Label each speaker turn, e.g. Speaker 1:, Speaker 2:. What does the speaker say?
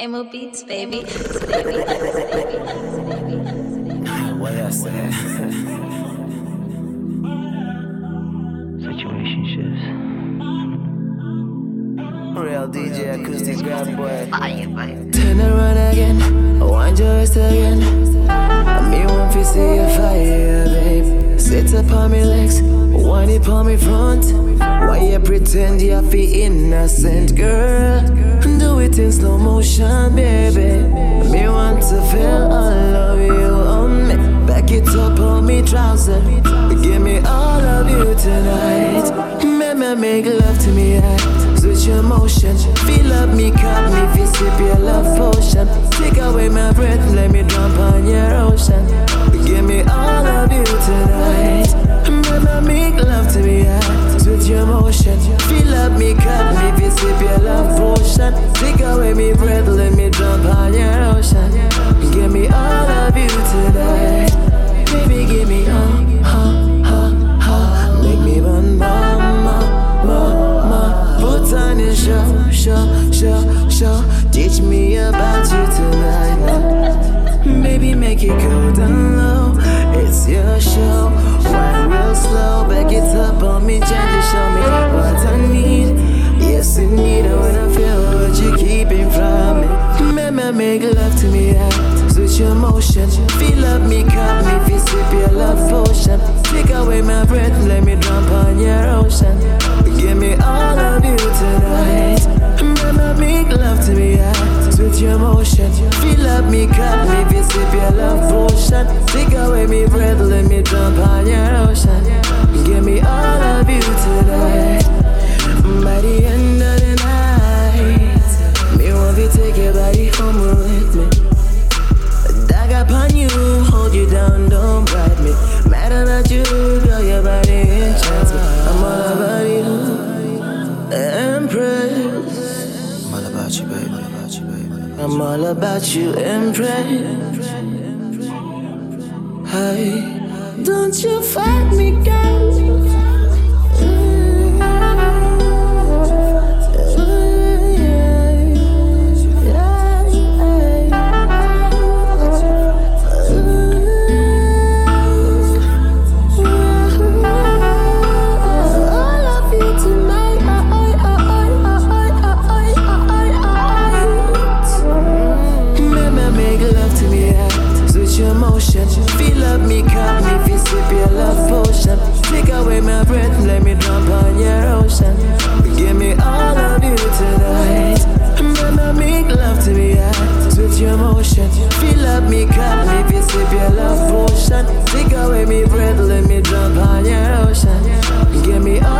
Speaker 1: Amo Beats, baby.
Speaker 2: what I said.
Speaker 3: Situationships.
Speaker 2: Real DJ acoustic grab boy.
Speaker 1: Fire, fire.
Speaker 2: Turn around again, I want your waist again. I me want to see your fire, babe. Sit upon me legs, want it on me front. Why you pretend you feel innocent, girl? In slow motion, baby. Me want to feel all of you on me. Back it up on me trouser. Give me all of you tonight. Me make love to me, yeah. Switch your motion. Feel up me, cup me, fi sip your love potion. Take away my breath, let me jump on your ocean. Give me all of potion. Take away me breath, let me jump your ocean. Give me all of you tonight. Baby, give me all, all, all, all. Make me run, mama, mama. Put on your show, show, show, show. Teach me about you tonight. Baby, make it go Make love to me, yeah. Switch your motion. Feel up me, cup me, fi sip your love potion. Take away my breath, let me jump on your ocean. Give me all of you tonight. Make love to me, yeah. Switch your motion. Feel up me, cup me, fi sip your love potion. Take away me breath, let me jump on your ocean. Give me all of you tonight. By about you,
Speaker 4: baby. All about you, baby.
Speaker 2: I'm all about you, Empress. Hey, don't you fight me, girl. Motion. Feel up me, cup me, fi sip your love potion. Take away my breath, let me jump on your ocean. Give me all of you tonight. Make me make love to me, yeah. Switch your motion. Feel up me, cup me, fi sip your love potion. Take away me breath, let me jump on your ocean. Give me all